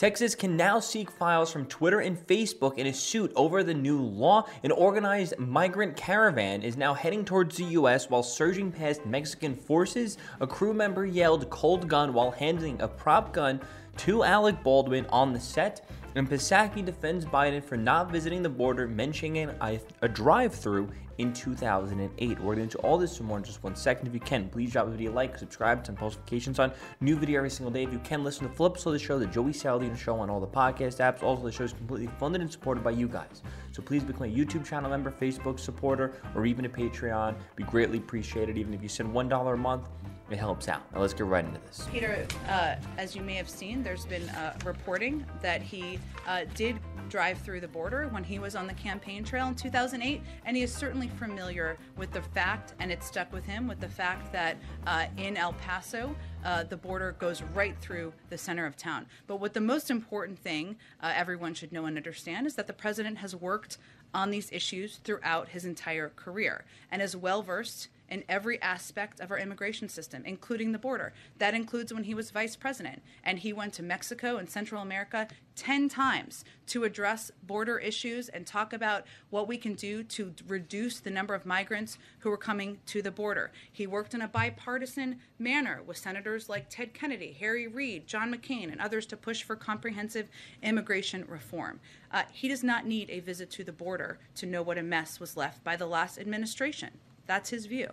Texas can now seek files from Twitter and Facebook in a suit over the new law. An organized migrant caravan is now heading towards the U.S. while surging past Mexican forces. A crew member yelled cold gun while handing a prop gun to Alec Baldwin on the set. And Psaki defends Biden for not visiting the border, mentioning a, a drive through in 2008. We're going to all this some more in just one second. If you can, please drop the video a like, subscribe, turn post notifications on. New video every single day. If you can, listen to Flips of the show, the Joey Saladino show on all the podcast apps. Also, the show is completely funded and supported by you guys. So please become a YouTube channel member, Facebook supporter, or even a Patreon. Be greatly appreciated. Even if you send $1 a month, it helps out. Now let's get right into this. Peter, uh, as you may have seen, there's been uh, reporting that he uh, did drive through the border when he was on the campaign trail in 2008, and he is certainly familiar with the fact, and it stuck with him, with the fact that uh, in El Paso, uh, the border goes right through the center of town. But what the most important thing uh, everyone should know and understand is that the president has worked on these issues throughout his entire career and is well versed in every aspect of our immigration system, including the border. That includes when he was vice president and he went to Mexico and Central America 10 times to address border issues and talk about what we can do to reduce the number of migrants who are coming to the border. He worked in a bipartisan manner with senators like Ted Kennedy, Harry Reid, John McCain, and others to push for comprehensive immigration reform. Uh, he does not need a visit to the border to know what a mess was left by the last administration. That's his view.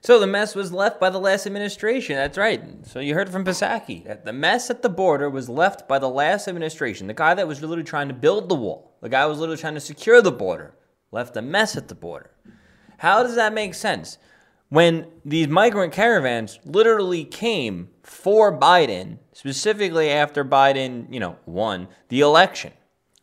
So the mess was left by the last administration. That's right. So you heard from Psaki that the mess at the border was left by the last administration. The guy that was literally trying to build the wall, the guy who was literally trying to secure the border, left a mess at the border. How does that make sense? When these migrant caravans literally came for Biden, specifically after Biden, you know, won the election.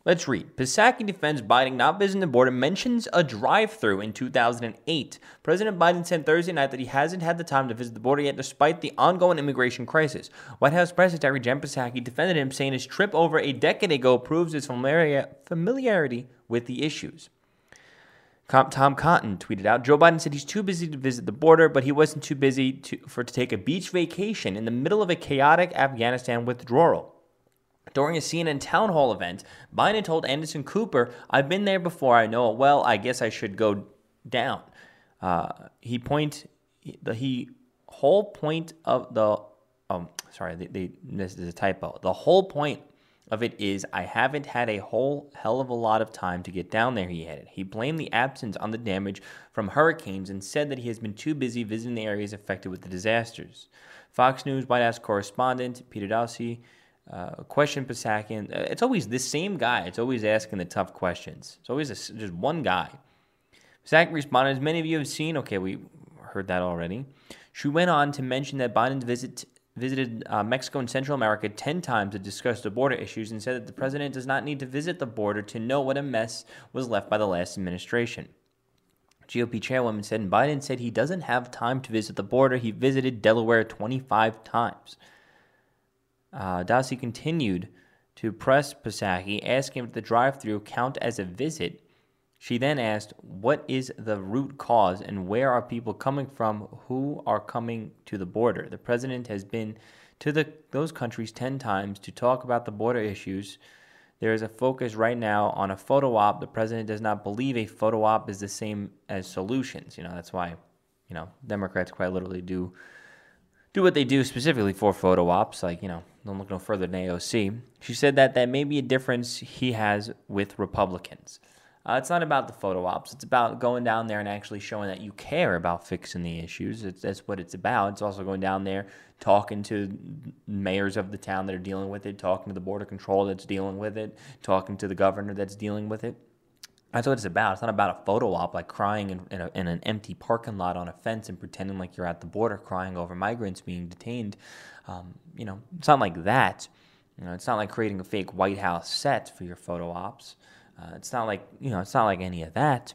Let's read. Psaki defends Biden not visiting the border, mentions a drive through in 2008. President Biden said Thursday night that he hasn't had the time to visit the border yet, despite the ongoing immigration crisis. White House Press Secretary Jen Psaki defended him, saying his trip over a decade ago proves his familiarity with the issues. Tom Cotton tweeted out Joe Biden said he's too busy to visit the border, but he wasn't too busy to, for to take a beach vacation in the middle of a chaotic Afghanistan withdrawal. During a CNN town hall event, Biden told Anderson Cooper, I've been there before, I know it well, I guess I should go down. Uh, he point the he whole point of the um sorry this is a typo. The whole point of it is I haven't had a whole hell of a lot of time to get down there. He added. He blamed the absence on the damage from hurricanes and said that he has been too busy visiting the areas affected with the disasters. Fox News White House correspondent Peter Doocy uh, question Psaki. Uh, it's always the same guy. It's always asking the tough questions. It's always a, just one guy. Psaki responded, as many of you have seen, okay, we heard that already. She went on to mention that Biden visit visited uh, Mexico and Central America 10 times to discuss the border issues and said that the president does not need to visit the border to know what a mess was left by the last administration. GOP chairwoman said, and Biden said he doesn't have time to visit the border. He visited Delaware 25 times. Uh, Doocy continued to press Psaki, asking if the drive through count as a visit. She then asked, What is the root cause and where are people coming from who are coming to the border? The president has been to the, those countries 10 times to talk about the border issues. There is a focus right now on a photo op. The president does not believe a photo op is the same as solutions. You know, that's why, you know, Democrats quite literally do do what they do specifically for photo ops, like, you know, don't look no further than AOC. She said that that may be a difference he has with Republicans. Uh, it's not about the photo ops. It's about going down there and actually showing that you care about fixing the issues. It's, that's what it's about. It's also going down there, talking to mayors of the town that are dealing with it, talking to the border control that's dealing with it, talking to the governor that's dealing with it. That's what it's about. It's not about a photo op like crying in, in, a, in, an empty parking lot on a fence and pretending like you're at the border crying over migrants being detained. Um, you know, it's not like that. You know, it's not like creating a fake White House set for your photo ops. Uh, it's not like you know, it's not like any of that.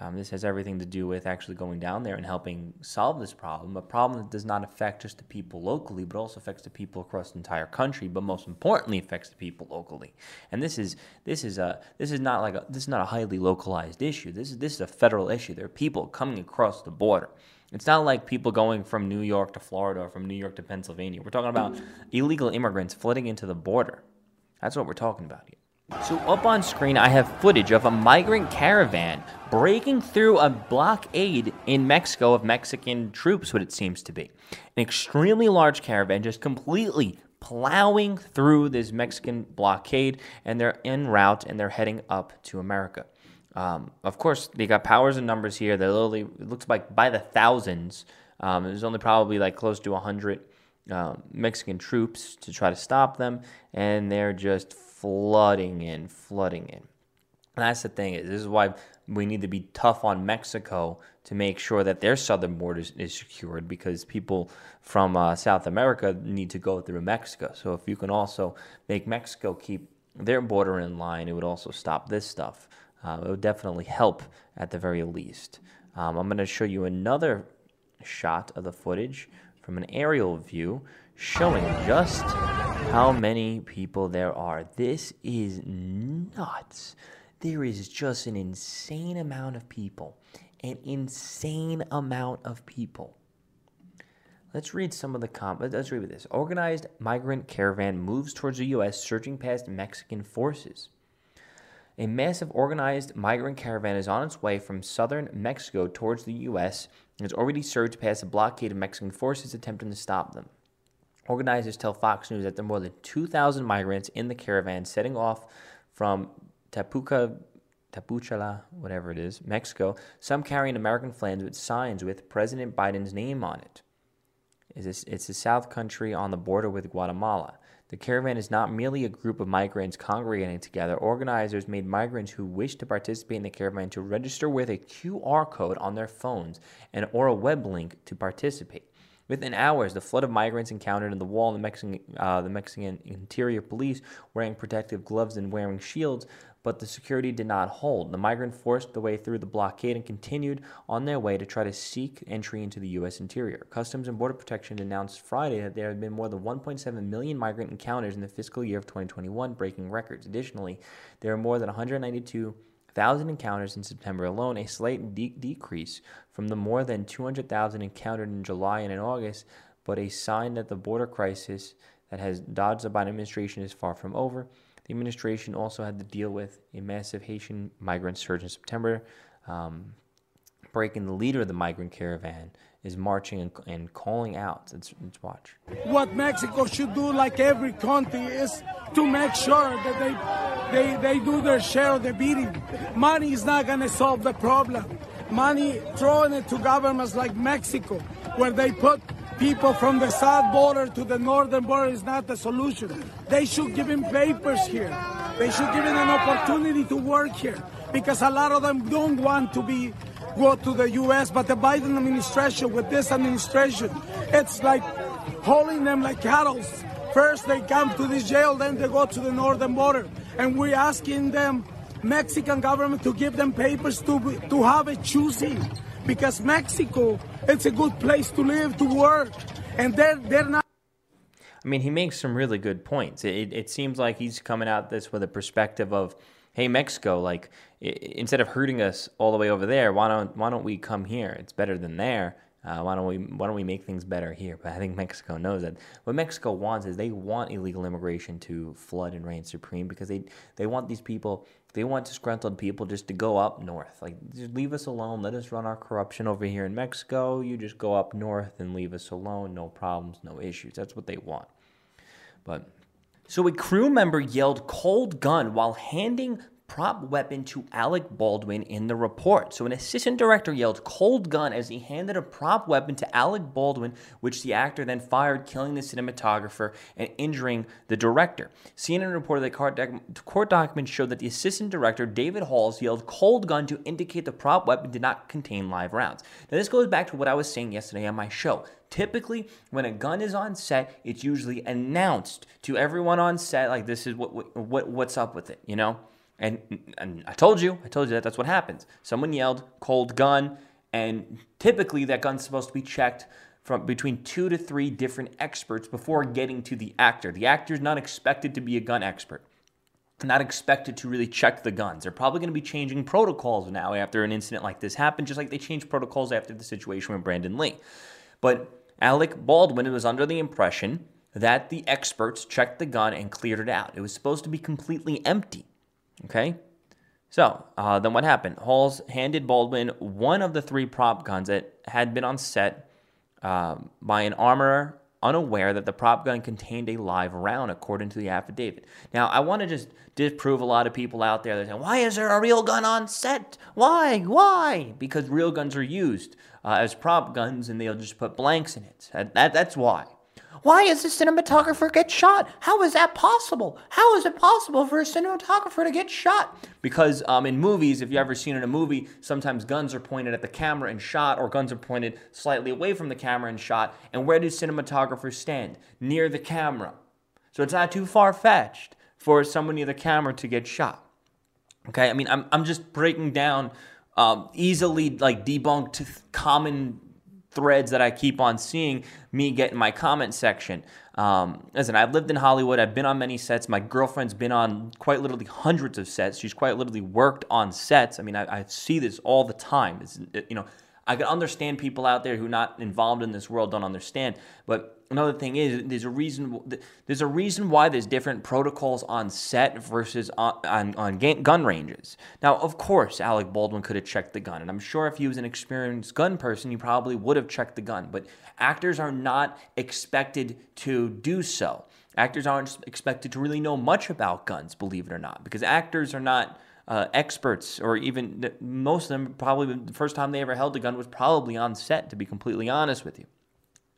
Um, this has everything to do with actually going down there and helping solve this problem, a problem that does not affect just the people locally, but also affects the people across the entire country. But most importantly, affects the people locally. And this is this is a this is not like a this is not a highly localized issue. This is this is a federal issue. There are people coming across the border. It's not like people going from New York to Florida or from New York to Pennsylvania. We're talking about illegal immigrants flooding into the border. That's what we're talking about here. So, up on screen, I have footage of a migrant caravan breaking through a blockade in Mexico of Mexican troops, what it seems to be. An extremely large caravan just completely plowing through this Mexican blockade, and they're en route and they're heading up to America. Um, of course, they got powers and numbers here. They're literally, it looks like by the thousands. Um, there's only probably like close to 100 uh, Mexican troops to try to stop them, and they're just flooding in, flooding in. And that's the thing is this is why we need to be tough on Mexico to make sure that their southern border is, is secured because people from uh, South America need to go through Mexico. So if you can also make Mexico keep their border in line, it would also stop this stuff. Uh, it would definitely help at the very least. Um, I'm going to show you another shot of the footage from an aerial view showing just how many people there are. This is nuts. There is just an insane amount of people. An insane amount of people. Let's read some of the comments. Let's read with this. Organized migrant caravan moves towards the U.S., surging past Mexican forces. A massive organized migrant caravan is on its way from southern Mexico towards the U.S. and has already surged past a blockade of Mexican forces attempting to stop them. Organizers tell Fox News that there are more than 2,000 migrants in the caravan setting off from Tapuca, Tapuchala, whatever it is, Mexico, some carrying American flags with signs with President Biden's name on it. It's a south country on the border with Guatemala. The caravan is not merely a group of migrants congregating together. Organizers made migrants who wish to participate in the caravan to register with a QR code on their phones and or a web link to participate. Within hours, the flood of migrants encountered in the wall, the Mexican, uh, the Mexican interior police wearing protective gloves and wearing shields, but the security did not hold. The migrant forced the way through the blockade and continued on their way to try to seek entry into the U.S. interior. Customs and Border Protection announced Friday that there had been more than 1.7 million migrant encounters in the fiscal year of 2021, breaking records. Additionally, there are more than 192 1,000 encounters in September alone, a slight de- decrease from the more than 200,000 encountered in July and in August, but a sign that the border crisis that has dodged the Biden administration is far from over. The administration also had to deal with a massive Haitian migrant surge in September, um, breaking the leader of the migrant caravan is marching and, and calling out. Let's, let's watch. What Mexico should do, like every country, is to make sure that they, they, they do their share of the beating. Money is not going to solve the problem. Money throwing it to governments like Mexico, where they put people from the south border to the northern border is not the solution. They should give him papers here. They should give him an opportunity to work here because a lot of them don't want to be go to the U.S., but the Biden administration, with this administration, it's like holding them like cattle. First they come to this jail, then they go to the northern border. And we're asking them, Mexican government, to give them papers to, to have a choosing. Because Mexico, it's a good place to live, to work. And they're, they're not. I mean, he makes some really good points. It, it seems like he's coming at this with a perspective of, hey Mexico, like instead of hurting us all the way over there, why don't why don't we come here? It's better than there. Uh, why don't we why don't we make things better here? But I think Mexico knows that. What Mexico wants is they want illegal immigration to flood and reign supreme because they they want these people they want disgruntled people just to go up north. Like just leave us alone. Let us run our corruption over here in Mexico. You just go up north and leave us alone. No problems, no issues. That's what they want. But so a crew member yelled cold gun while handing prop weapon to Alec Baldwin in the report. So, an assistant director yelled cold gun as he handed a prop weapon to Alec Baldwin, which the actor then fired, killing the cinematographer and injuring the director. CNN reported that court, doc- court documents showed that the assistant director, David Halls, yelled cold gun to indicate the prop weapon did not contain live rounds. Now, this goes back to what I was saying yesterday on my show. Typically, when a gun is on set, it's usually announced to everyone on set, like this is what, what, what what's up with it, you know. And, and I told you, I told you that that's what happens. Someone yelled cold gun, and typically that gun's supposed to be checked from between two to three different experts before getting to the actor. The actor's not expected to be a gun expert. Not expected to really check the guns. They're probably going to be changing protocols now after an incident like this happened, just like they changed protocols after the situation with Brandon Lee. But Alec Baldwin was under the impression that the experts checked the gun and cleared it out. It was supposed to be completely empty. Okay? So, uh, then what happened? Halls handed Baldwin one of the three prop guns that had been on set um, by an armorer unaware that the prop gun contained a live round, according to the affidavit. Now, I want to just disprove a lot of people out there that say, why is there a real gun on set? Why? Why? Because real guns are used uh, as prop guns and they'll just put blanks in it. That, that, that's why. Why is the cinematographer get shot? How is that possible? How is it possible for a cinematographer to get shot? Because um, in movies, if you've ever seen in a movie, sometimes guns are pointed at the camera and shot, or guns are pointed slightly away from the camera and shot. And where do cinematographers stand? Near the camera. So it's not too far fetched for someone near the camera to get shot. Okay, I mean, I'm, I'm just breaking down um, easily like debunked common threads that I keep on seeing me get in my comment section. Um, listen, I've lived in Hollywood. I've been on many sets. My girlfriend's been on quite literally hundreds of sets. She's quite literally worked on sets. I mean, I, I see this all the time. It's, you know, I can understand people out there who not involved in this world don't understand, but another thing is there's a reason there's a reason why there's different protocols on set versus on, on, on gun ranges. Now, of course, Alec Baldwin could have checked the gun, and I'm sure if he was an experienced gun person, he probably would have checked the gun. But actors are not expected to do so. Actors aren't expected to really know much about guns, believe it or not, because actors are not. Uh, experts, or even most of them, probably the first time they ever held a gun was probably on set, to be completely honest with you.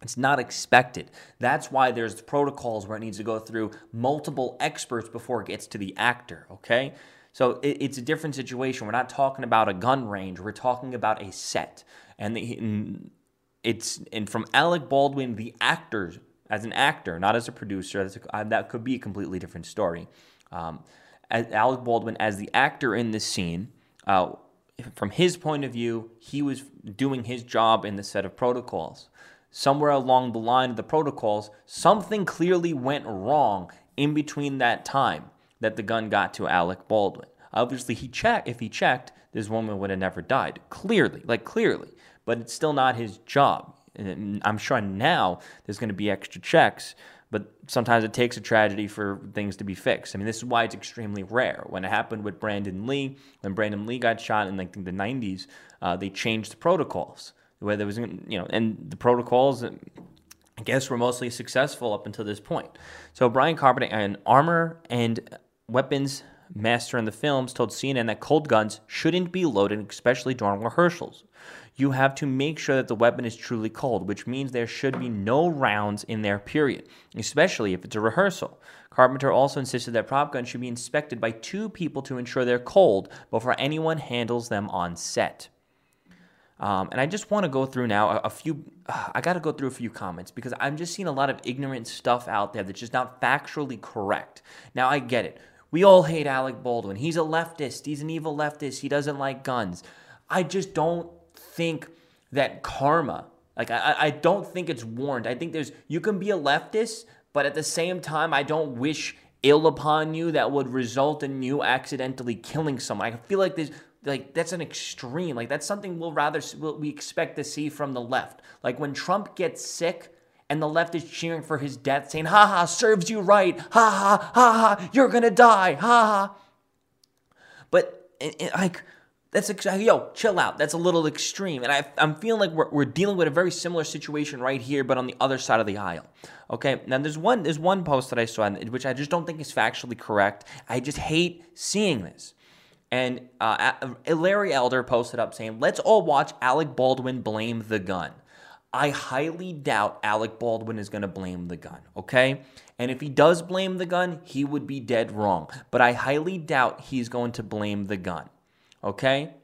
It's not expected. That's why there's protocols where it needs to go through multiple experts before it gets to the actor, okay? So it, it's a different situation. We're not talking about a gun range, we're talking about a set. And, the, and it's and from Alec Baldwin, the actor, as an actor, not as a producer, a, uh, that could be a completely different story. Um, as Alec Baldwin, as the actor in this scene, uh, from his point of view, he was doing his job in the set of protocols somewhere along the line of the protocols, something clearly went wrong in between that time that the gun got to Alec Baldwin. Obviously, he checked. If he checked, this woman would have never died. Clearly, like clearly, but it's still not his job. And I'm sure now there's going to be extra checks, but sometimes it takes a tragedy for things to be fixed. I mean, this is why it's extremely rare. When it happened with Brandon Lee, when Brandon Lee got shot in like the 90s, uh, they changed the protocols where there was, you know, and the protocols, I guess, were mostly successful up until this point. So Brian Carpenter, an armor and weapons master in the films, told CNN that cold guns shouldn't be loaded, especially during rehearsals. You have to make sure that the weapon is truly cold, which means there should be no rounds in there, period, especially if it's a rehearsal. Carpenter also insisted that prop guns should be inspected by two people to ensure they're cold before anyone handles them on set. Um, and I just want to go through now a, a few. Uh, I got to go through a few comments because I'm just seeing a lot of ignorant stuff out there that's just not factually correct. Now I get it. We all hate Alec Baldwin. He's a leftist. He's an evil leftist. He doesn't like guns. I just don't think that karma. Like I, I don't think it's warned. I think there's you can be a leftist, but at the same time, I don't wish ill upon you that would result in you accidentally killing someone. I feel like there's like that's an extreme like that's something we'll rather we expect to see from the left like when trump gets sick and the left is cheering for his death saying ha ha serves you right. Ha ha ha ha you're gonna die. Ha ha. But it, it, like that's yo chill out. That's a little extreme. And I, i'm feeling like we're, we're dealing with a very similar situation right here but on the other side of the aisle. Okay? Now there's one there's one post that i saw which i just don't think is factually correct. I just hate seeing this. And uh, Larry Elder posted up saying, Let's all watch Alec Baldwin blame the gun. I highly doubt Alec Baldwin is going to blame the gun, okay? And if he does blame the gun, he would be dead wrong. But I highly doubt he's going to blame the gun, okay?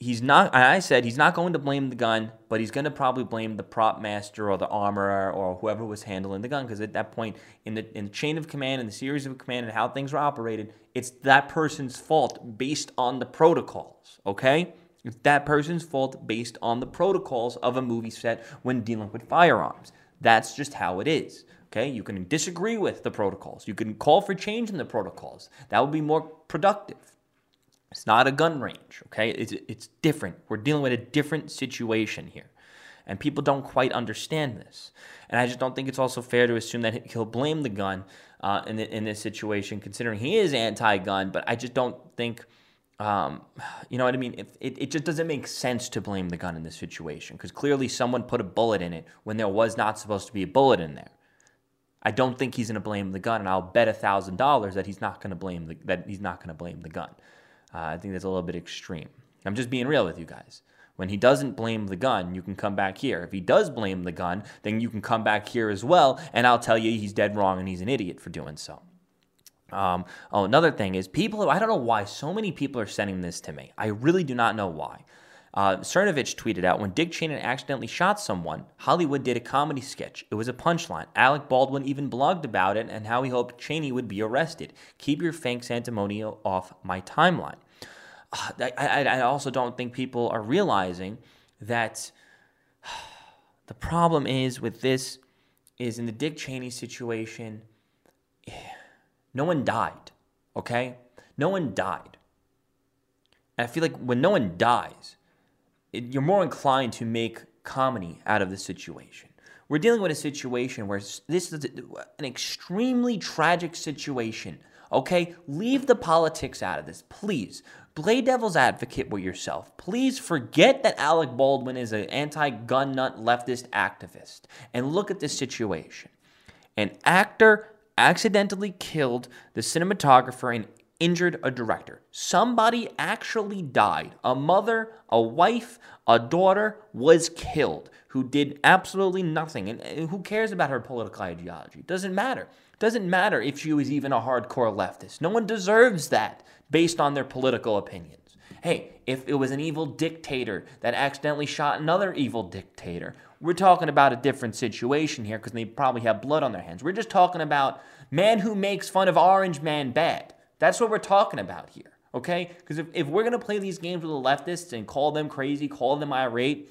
he's not i said he's not going to blame the gun but he's going to probably blame the prop master or the armorer or whoever was handling the gun because at that point in the in the chain of command and the series of command and how things were operated it's that person's fault based on the protocols okay it's that person's fault based on the protocols of a movie set when dealing with firearms that's just how it is okay you can disagree with the protocols you can call for change in the protocols that would be more productive it's not a gun range, okay? It's, it's different. We're dealing with a different situation here. And people don't quite understand this. And I just don't think it's also fair to assume that he'll blame the gun uh, in, the, in this situation, considering he is anti gun. But I just don't think. Um, you know what I mean? It, it, it, just doesn't make sense to blame the gun in this situation because clearly someone put a bullet in it when there was not supposed to be a bullet in there. I don't think he's going to blame the gun, and I'll bet a thousand dollars that he's not going to blame the, that he's not going to blame the gun. Uh, I think that's a little bit extreme. I'm just being real with you guys. When he doesn't blame the gun, you can come back here. If he does blame the gun, then you can come back here as well, and I'll tell you he's dead wrong and he's an idiot for doing so. Um, oh, another thing is people. I don't know why so many people are sending this to me. I really do not know why. Uh, Cernovich tweeted out when Dick Cheney accidentally shot someone, Hollywood did a comedy sketch. It was a punchline. Alec Baldwin even blogged about it and how he hoped Cheney would be arrested. Keep your fake sanctimonious off my timeline. Uh, I, I, I also don't think people are realizing that the problem is with this is in the Dick Cheney situation, no one died, okay? No one died. And I feel like when no one dies, it, you're more inclined to make comedy out of the situation. We're dealing with a situation where this is an extremely tragic situation. Okay, leave the politics out of this, please. Play devil's advocate with yourself. Please forget that Alec Baldwin is an anti gun nut leftist activist and look at this situation. An actor accidentally killed the cinematographer and injured a director. Somebody actually died. A mother, a wife, a daughter was killed who did absolutely nothing. And who cares about her political ideology? Doesn't matter. Doesn't matter if she was even a hardcore leftist. No one deserves that based on their political opinions. Hey, if it was an evil dictator that accidentally shot another evil dictator, we're talking about a different situation here because they probably have blood on their hands. We're just talking about man who makes fun of Orange Man bad. That's what we're talking about here, okay? Because if, if we're going to play these games with the leftists and call them crazy, call them irate,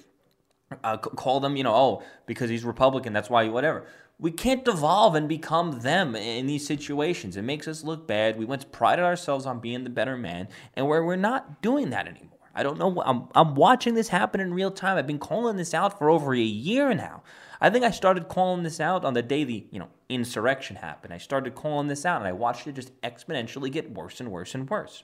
uh, call them, you know, oh, because he's Republican, that's why, whatever. We can't devolve and become them in these situations. It makes us look bad. We once prided ourselves on being the better man, and where we're not doing that anymore. I don't know. I'm, I'm watching this happen in real time. I've been calling this out for over a year now. I think I started calling this out on the day the you know insurrection happened. I started calling this out, and I watched it just exponentially get worse and worse and worse.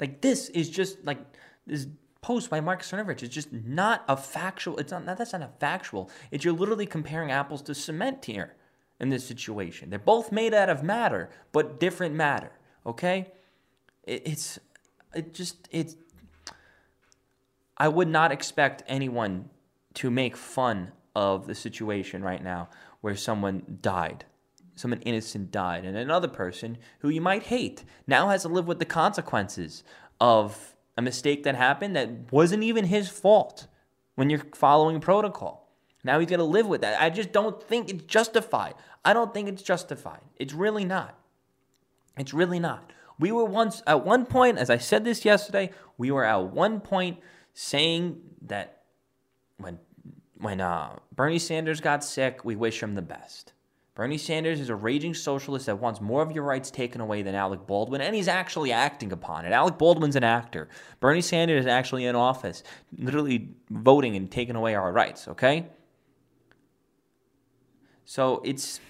Like this is just like this post by Mark Cernovich is just not a factual. It's not that's not a factual. It's you're literally comparing apples to cement here in this situation. They're both made out of matter, but different matter. Okay, it, it's it just it's. I would not expect anyone to make fun of the situation right now where someone died. Someone innocent died, and another person who you might hate now has to live with the consequences of a mistake that happened that wasn't even his fault when you're following protocol. Now he's got to live with that. I just don't think it's justified. I don't think it's justified. It's really not. It's really not. We were once, at one point, as I said this yesterday, we were at one point saying that when when uh, Bernie Sanders got sick, we wish him the best. Bernie Sanders is a raging socialist that wants more of your rights taken away than Alec Baldwin, and he's actually acting upon it. Alec Baldwin's an actor. Bernie Sanders is actually in office, literally voting and taking away our rights, okay? So it's.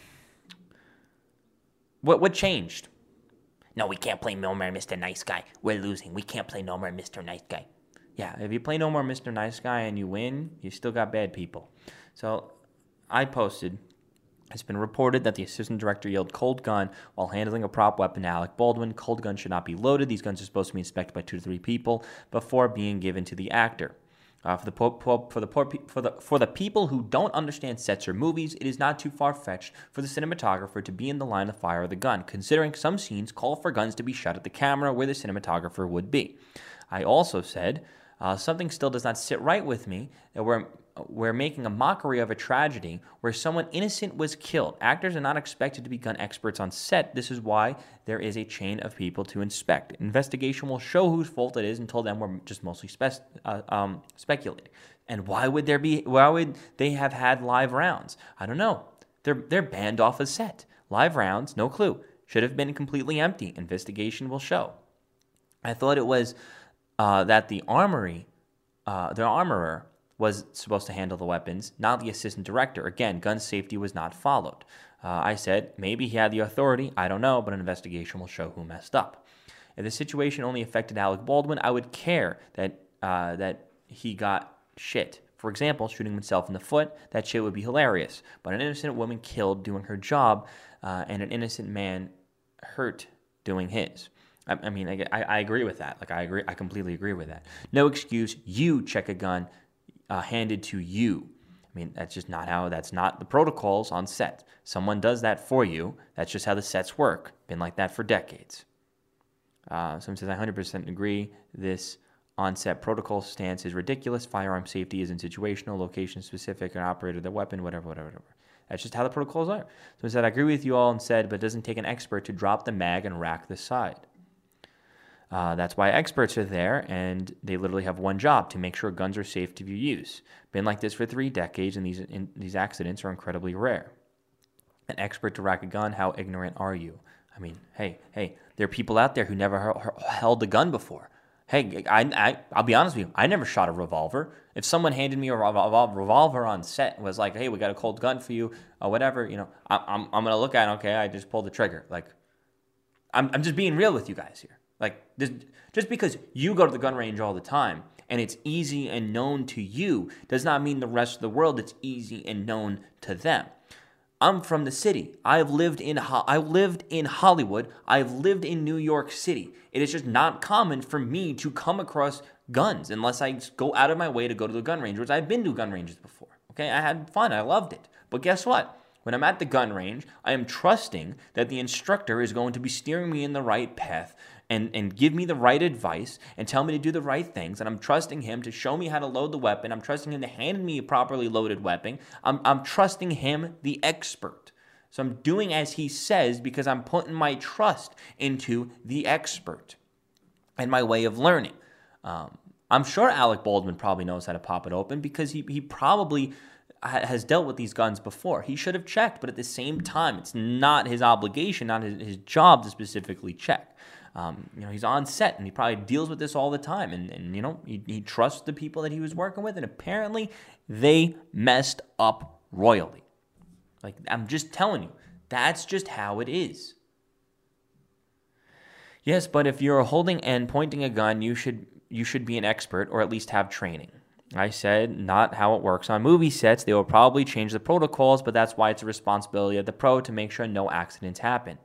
What, what changed? No, we can't play No More Mr. Nice Guy. We're losing. We can't play No More Mr. Nice Guy yeah, if you play No More Mr. Nice Guy and you win, you still got bad people. So I posted. It's been reported that the assistant director yelled cold gun while handling a prop weapon to Alec Baldwin. Cold guns should not be loaded. These guns are supposed to be inspected by two to three people before being given to the actor. Uh, for the for the poor, for the for the people who don't understand sets or movies, it is not too far fetched for the cinematographer to be in the line of fire of the gun, considering some scenes call for guns to be shot at the camera where the cinematographer would be. I also said uh, something still does not sit right with me that we're, we're making a mockery of a tragedy where someone innocent was killed. Actors are not expected to be gun experts on set. This is why there is a chain of people to inspect. Investigation will show whose fault it is. Until then, we're just mostly spe- uh, um, speculating. And why would there be? Why would they have had live rounds? I don't know. They're they're banned off a set. Live rounds, no clue. Should have been completely empty. Investigation will show. I thought it was uh, that the armory, uh, the armorer, was supposed to handle the weapons, not the assistant director. Again, gun safety was not followed. Uh, I said maybe he had the authority. I don't know, but an investigation will show who messed up. If the situation only affected Alec Baldwin, I would care that uh, that he got shit. For example, shooting himself in the foot, that shit would be hilarious. But an innocent woman killed doing her job, uh, and an innocent man hurt doing his. I, mean, I, I, agree with that. Like, I agree. I completely agree with that. No excuse. You check a gun uh, handed to you. I mean, that's just not how, that's not the protocols on set. Someone does that for you. That's just how the sets work. Been like that for decades. Uh, someone says, I 100% agree. This on-set protocol stance is ridiculous. Firearm safety isn't situational, location specific, and operator the weapon, whatever, whatever, whatever. That's just how the protocols are. Someone said, I agree with you all and said, but it doesn't take an expert to drop the mag and rack the side. Uh, that's why experts are there, and they literally have one job to make sure guns are safe to be used. Been like this for three decades, and these in, these accidents are incredibly rare. An expert to rack a gun? How ignorant are you? I mean, hey, hey, there are people out there who never held a gun before. Hey, I, I, I'll be honest with you. I never shot a revolver. If someone handed me a revolver on set and was like, "Hey, we got a cold gun for you," or whatever, you know, I, I'm, I'm gonna look at it. Okay, I just pulled the trigger. Like, I'm, I'm just being real with you guys here. Like, this, just because you go to the gun range all the time and it's easy and known to you does not mean the rest of the world it's easy and known to them. I'm from the city. I've lived in I lived in Hollywood. I've lived in New York City. It is just not common for me to come across guns unless I go out of my way to go to the gun range, which I've been to gun ranges before. Okay, I had fun. I loved it. But guess what? When I'm at the gun range, I am trusting that the instructor is going to be steering me in the right path and, and give me the right advice and tell me to do the right things. And I'm trusting him to show me how to load the weapon. I'm trusting him to hand me a properly loaded weapon. I'm, I'm trusting him, the expert. So I'm doing as he says because I'm putting my trust into the expert and my way of learning. Um, I'm sure Alec Baldwin probably knows how to pop it open because he, he probably has dealt with these guns before. He should have checked, but at the same time, it's not his obligation, not his, his job to specifically check. Um, you know, he's on set and he probably deals with this all the time. And, and you know, he, he trusts the people that he was working with. And apparently they messed up royally. Like, I'm just telling you, that's just how it is. Yes, but if you're holding and pointing a gun, you should you should be an expert or at least have training. I said not how it works on movie sets. They will probably change the protocols, but that's why it's a responsibility of the pro to make sure no accidents happen.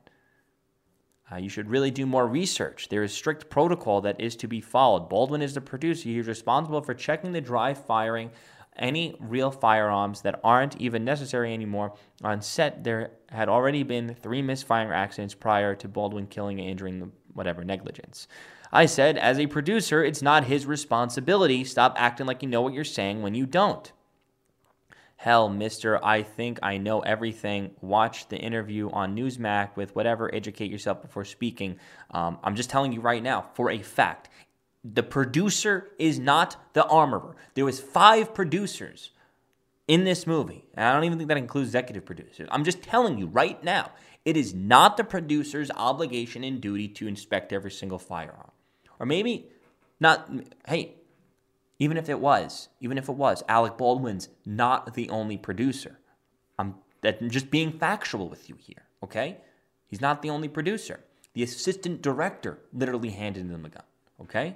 Uh, you should really do more research. There is strict protocol that is to be followed. Baldwin is the producer. He's responsible for checking the dry firing any real firearms that aren't even necessary anymore. On set, there had already been three misfiring accidents prior to Baldwin killing and injuring the whatever negligence. I said, as a producer, it's not his responsibility. Stop acting like you know what you're saying when you don't. Hell, mister, I think I know everything. Watch the interview on Newsmax with whatever, educate yourself before speaking. Um, I'm just telling you right now, for a fact, the producer is not the armorer. There was five producers in this movie. And I don't even think that includes executive producers. I'm just telling you right now, it is not the producer's obligation and duty to inspect every single firearm. Or maybe not, hey, even if it was, even if it was, Alec Baldwin's not the only producer. I'm just being factual with you here, okay? He's not the only producer. The assistant director literally handed him the gun, okay?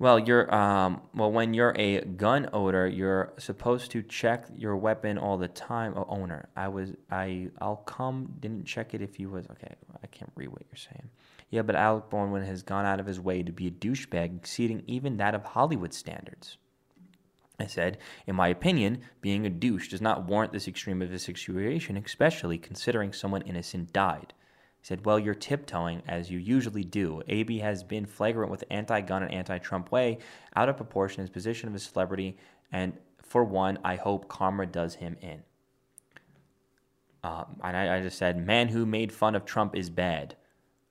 Well, you're um, well when you're a gun owner, you're supposed to check your weapon all the time. Oh, owner, I was I I'll come didn't check it if he was okay. I can't read what you're saying. Yeah, but Alec Baldwin has gone out of his way to be a douchebag, exceeding even that of Hollywood standards. I said, in my opinion, being a douche does not warrant this extreme of a situation, especially considering someone innocent died. He said, Well, you're tiptoeing, as you usually do. AB has been flagrant with anti gun and anti Trump way, out of proportion his position of a celebrity, and for one, I hope karma does him in. Um, and I, I, just said, Man who made fun of Trump is bad.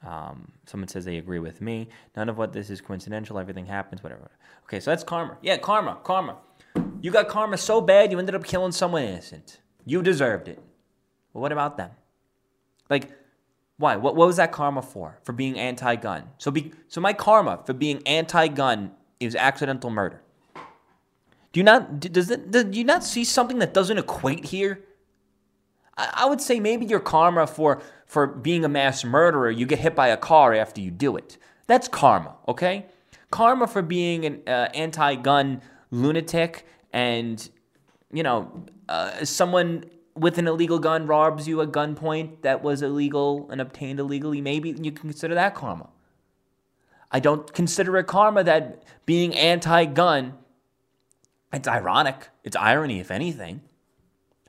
Um, someone says they agree with me. None of what this is coincidental. Everything happens, whatever. Okay, so that's karma. Yeah, karma, karma. You got karma so bad you ended up killing someone innocent. You deserved it. Well, what about them? Like, why? What, what was that karma for? For being anti-gun. So be so my karma for being anti-gun is accidental murder. Do you not does it, do you not see something that doesn't equate here? I, I would say maybe your karma for for being a mass murderer, you get hit by a car after you do it. That's karma, okay? Karma for being an uh, anti-gun lunatic and you know uh, someone with an illegal gun robs you at gunpoint that was illegal and obtained illegally. Maybe you can consider that karma. I don't consider it karma that being anti-gun it's ironic. It's irony, if anything.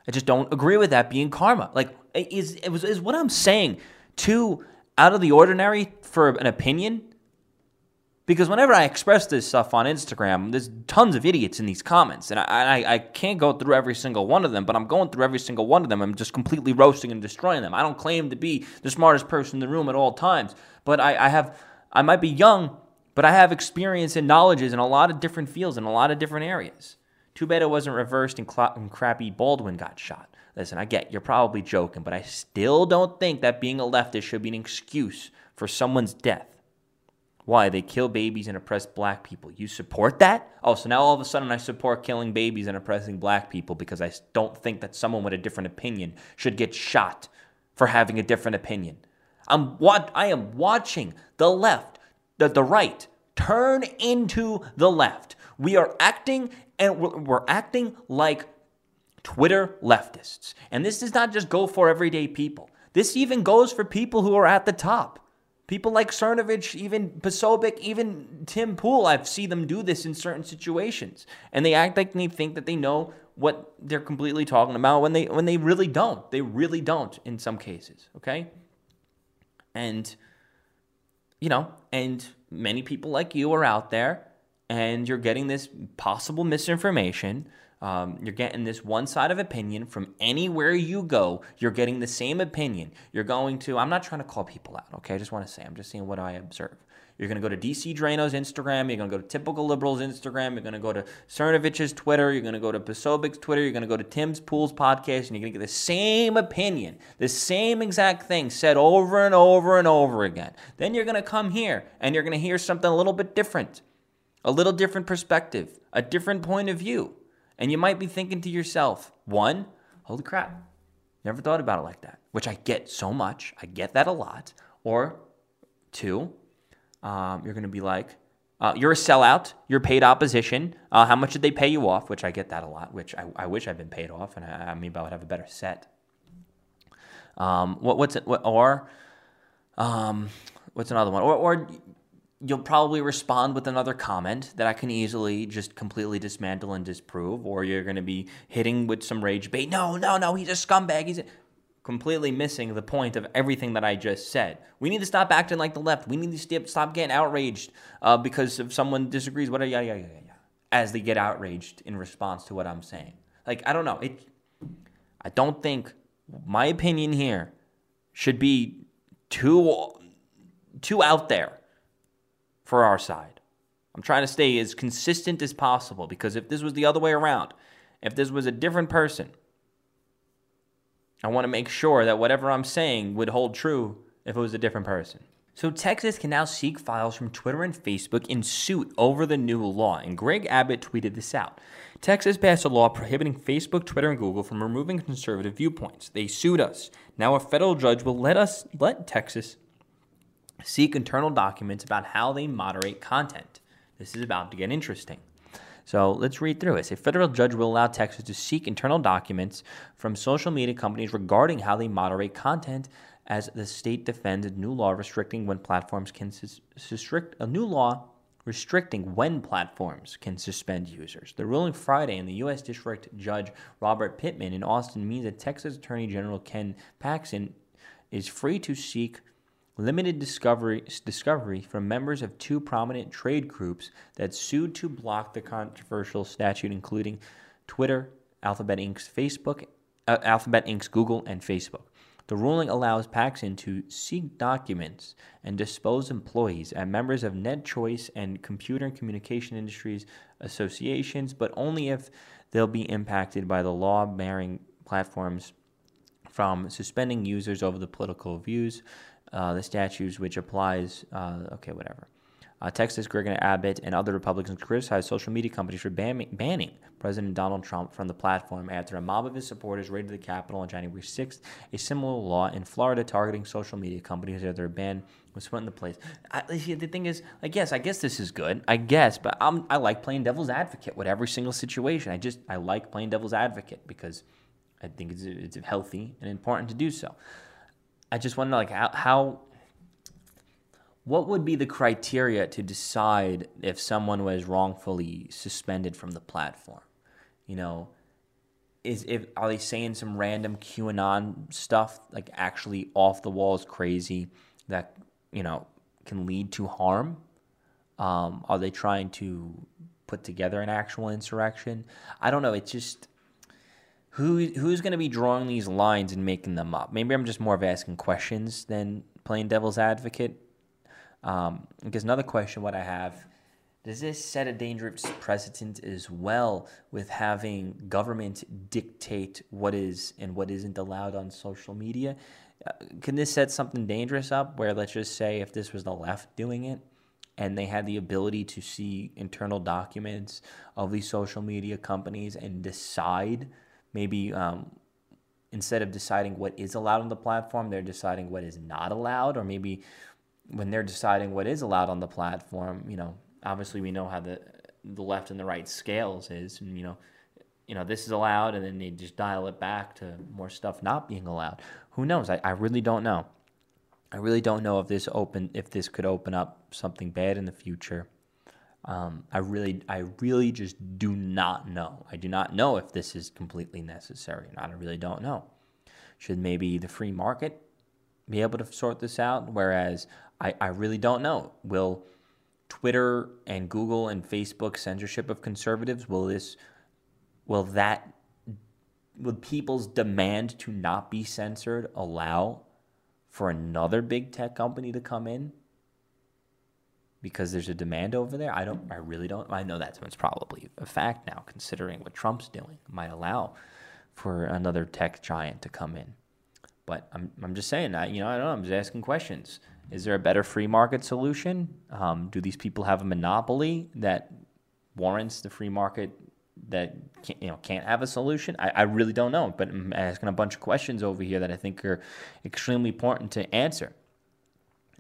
I just don't agree with that being karma. Like, is it was is what I'm saying too out of the ordinary for an opinion? Because whenever I express this stuff on Instagram, there's tons of idiots in these comments, and I, I, I can't go through every single one of them. But I'm going through every single one of them. I'm just completely roasting and destroying them. I don't claim to be the smartest person in the room at all times, but I, I have I might be young, but I have experience and knowledges in a lot of different fields in a lot of different areas. Too bad it wasn't reversed and, Cla- and crappy Baldwin got shot. Listen, I get you're probably joking, but I still don't think that being a leftist should be an excuse for someone's death. Why? They kill babies and oppress black people. You support that? Oh, so now all of a sudden I support killing babies and oppressing black people because I don't think that someone with a different opinion should get shot for having a different opinion. I'm what I am watching the left, the, the right turn into the left. We are acting and we're, we're acting like Twitter leftists. And this does not just go for everyday people. This even goes for people who are at the top. People like Cernovich, even Posobiec, even Tim Pool, I've seen them do this in certain situations. And they act like they think that they know what they're completely talking about when they when they really don't. They really don't in some cases, okay? And you know, and many people like you are out there and you're getting this possible misinformation. Um, you're getting this one side of opinion from anywhere you go. You're getting the same opinion. You're going to, I'm not trying to call people out, okay? I just want to say, I'm just saying what I observe. You're going to go to DC Draino's Instagram. You're going to go to Typical Liberals Instagram. You're going to go to Cernovich's Twitter. You're going to go to Posobiec's Twitter. You're going to go to Tim's Pool's podcast, and you're going to get the same opinion, the same exact thing said over and over and over again. Then you're going to come here, and you're going to hear something a little bit different a little different perspective, a different point of view. And you might be thinking to yourself, one, holy crap, never thought about it like that, which I get so much. I get that a lot. Or two, um, you're going to be like, uh, you're a sellout. You're paid opposition. Uh, how much did they pay you off? Which I get that a lot. Which I, I wish I'd been paid off, and I, I maybe I would have a better set. Um, what, what's it? What, or um, what's another one? Or, or you'll probably respond with another comment that I can easily just completely dismantle and disprove, or you're going to be hitting with some rage bait. No, no, no, he's a scumbag. He's a... completely missing the point of everything that I just said. We need to stop acting like the left. We need to stop getting outraged uh, because if someone disagrees, whatever, yeah, yeah, yeah, as they get outraged in response to what I'm saying. Like I don't know. It. I don't think my opinion here should be too too out there for our side. I'm trying to stay as consistent as possible because if this was the other way around, if this was a different person, I want to make sure that whatever I'm saying would hold true if it was a different person. So, Texas can now seek files from Twitter and Facebook in suit over the new law, and Greg Abbott tweeted this out. Texas passed a law prohibiting Facebook, Twitter, and Google from removing conservative viewpoints. They sued us. Now, a federal judge will let us let Texas seek internal documents about how they moderate content. This is about to get interesting. So let's read through it. A federal judge will allow Texas to seek internal documents from social media companies regarding how they moderate content as the state defends a new law restricting when platforms can restrict a new law restricting when platforms can suspend users. The ruling Friday in the U.S. District Judge Robert Pittman in Austin means that Texas Attorney General Ken Paxton is free to seek limited discovery, discovery from members of two prominent trade groups that sued to block the controversial statute, including Twitter, Alphabet Inc.'s Facebook, uh, Alphabet Inc.'s Google, and Facebook. The ruling allows Paxton to seek documents and dispose employees and members of NetChoice and Computer and Communication Industries associations, but only if they'll be impacted by the law barring platforms from suspending users over the political views uh, the statutes which applies, uh, okay, whatever. Uh, Texas Governor Abbott and other Republicans criticized social media companies for ban- banning President Donald Trump from the platform after a mob of his supporters raided the Capitol on January 6th. A similar law in Florida targeting social media companies after a ban was put into place. I, the thing is, I guess, I guess this is good. I guess, but I'm, I like playing devil's advocate with every single situation. I just, I like playing devil's advocate because I think it's, it's healthy and important to do so. I just know, like, how, how what would be the criteria to decide if someone was wrongfully suspended from the platform? You know, is if are they saying some random QAnon stuff like actually off the walls crazy that you know can lead to harm? Um, are they trying to put together an actual insurrection? I don't know. It's just who who's going to be drawing these lines and making them up? Maybe I'm just more of asking questions than playing devil's advocate. Um, because another question, what I have, does this set a dangerous precedent as well with having government dictate what is and what isn't allowed on social media? Uh, can this set something dangerous up where, let's just say, if this was the left doing it, and they had the ability to see internal documents of these social media companies and decide maybe um, instead of deciding what is allowed on the platform, they're deciding what is not allowed, or maybe when they're deciding what is allowed on the platform, you know, obviously we know how the the left and the right scales is, and you know, you know this is allowed, and then they just dial it back to more stuff not being allowed. Who knows? I, I really don't know. I really don't know if this open if this could open up something bad in the future. Um, I really, I really just do not know. I do not know if this is completely necessary. Or not. I really don't know. Should maybe the free market be able to sort this out? Whereas I, I really don't know. Will Twitter and Google and Facebook censorship of conservatives will this will that will people's demand to not be censored allow for another big tech company to come in because there's a demand over there i don't i really don't i know that's probably a fact now considering what trump's doing might allow for another tech giant to come in but i'm, I'm just saying that you know i don't know i'm just asking questions is there a better free market solution? Um, do these people have a monopoly that warrants the free market that can't, you know can't have a solution? I, I really don't know, but I'm asking a bunch of questions over here that I think are extremely important to answer.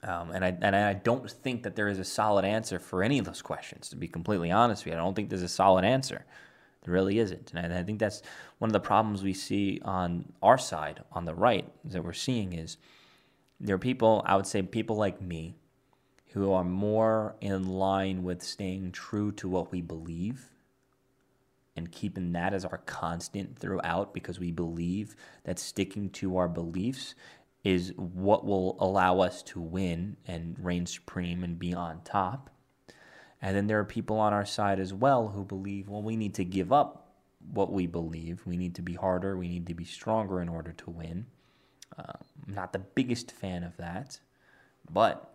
Um, and I and I don't think that there is a solid answer for any of those questions. To be completely honest with you, I don't think there's a solid answer. There really isn't, and I, I think that's one of the problems we see on our side, on the right, that we're seeing is there are people, I would say, people like me, who are more in line with staying true to what we believe and keeping that as our constant throughout because we believe that sticking to our beliefs is what will allow us to win and reign supreme and be on top. And then there are people on our side as well who believe, well, we need to give up what we believe. We need to be harder. We need to be stronger in order to win. Uh, I'm not the biggest fan of that, but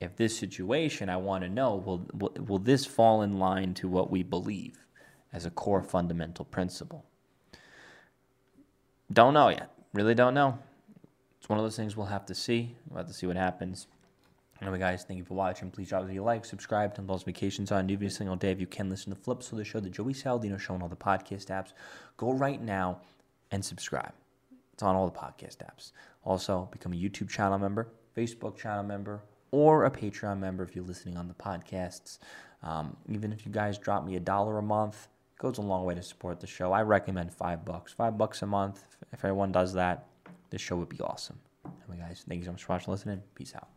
if this situation, I want to know, will, will, will this fall in line to what we believe as a core fundamental principle? Don't know yet. Really don't know. One of those things we'll have to see. We'll have to see what happens. Anyway, guys, thank you for watching. Please drop a like, subscribe turn those vacations on every single day. If you can listen to Flips of the show, the Joey Saladino show, and all the podcast apps, go right now and subscribe. It's on all the podcast apps. Also, become a YouTube channel member, Facebook channel member, or a Patreon member if you're listening on the podcasts. Um, even if you guys drop me a dollar a month, it goes a long way to support the show. I recommend five bucks. Five bucks a month. If everyone does that, this show would be awesome. Anyway, guys, thank you so much for watching listening. Peace out.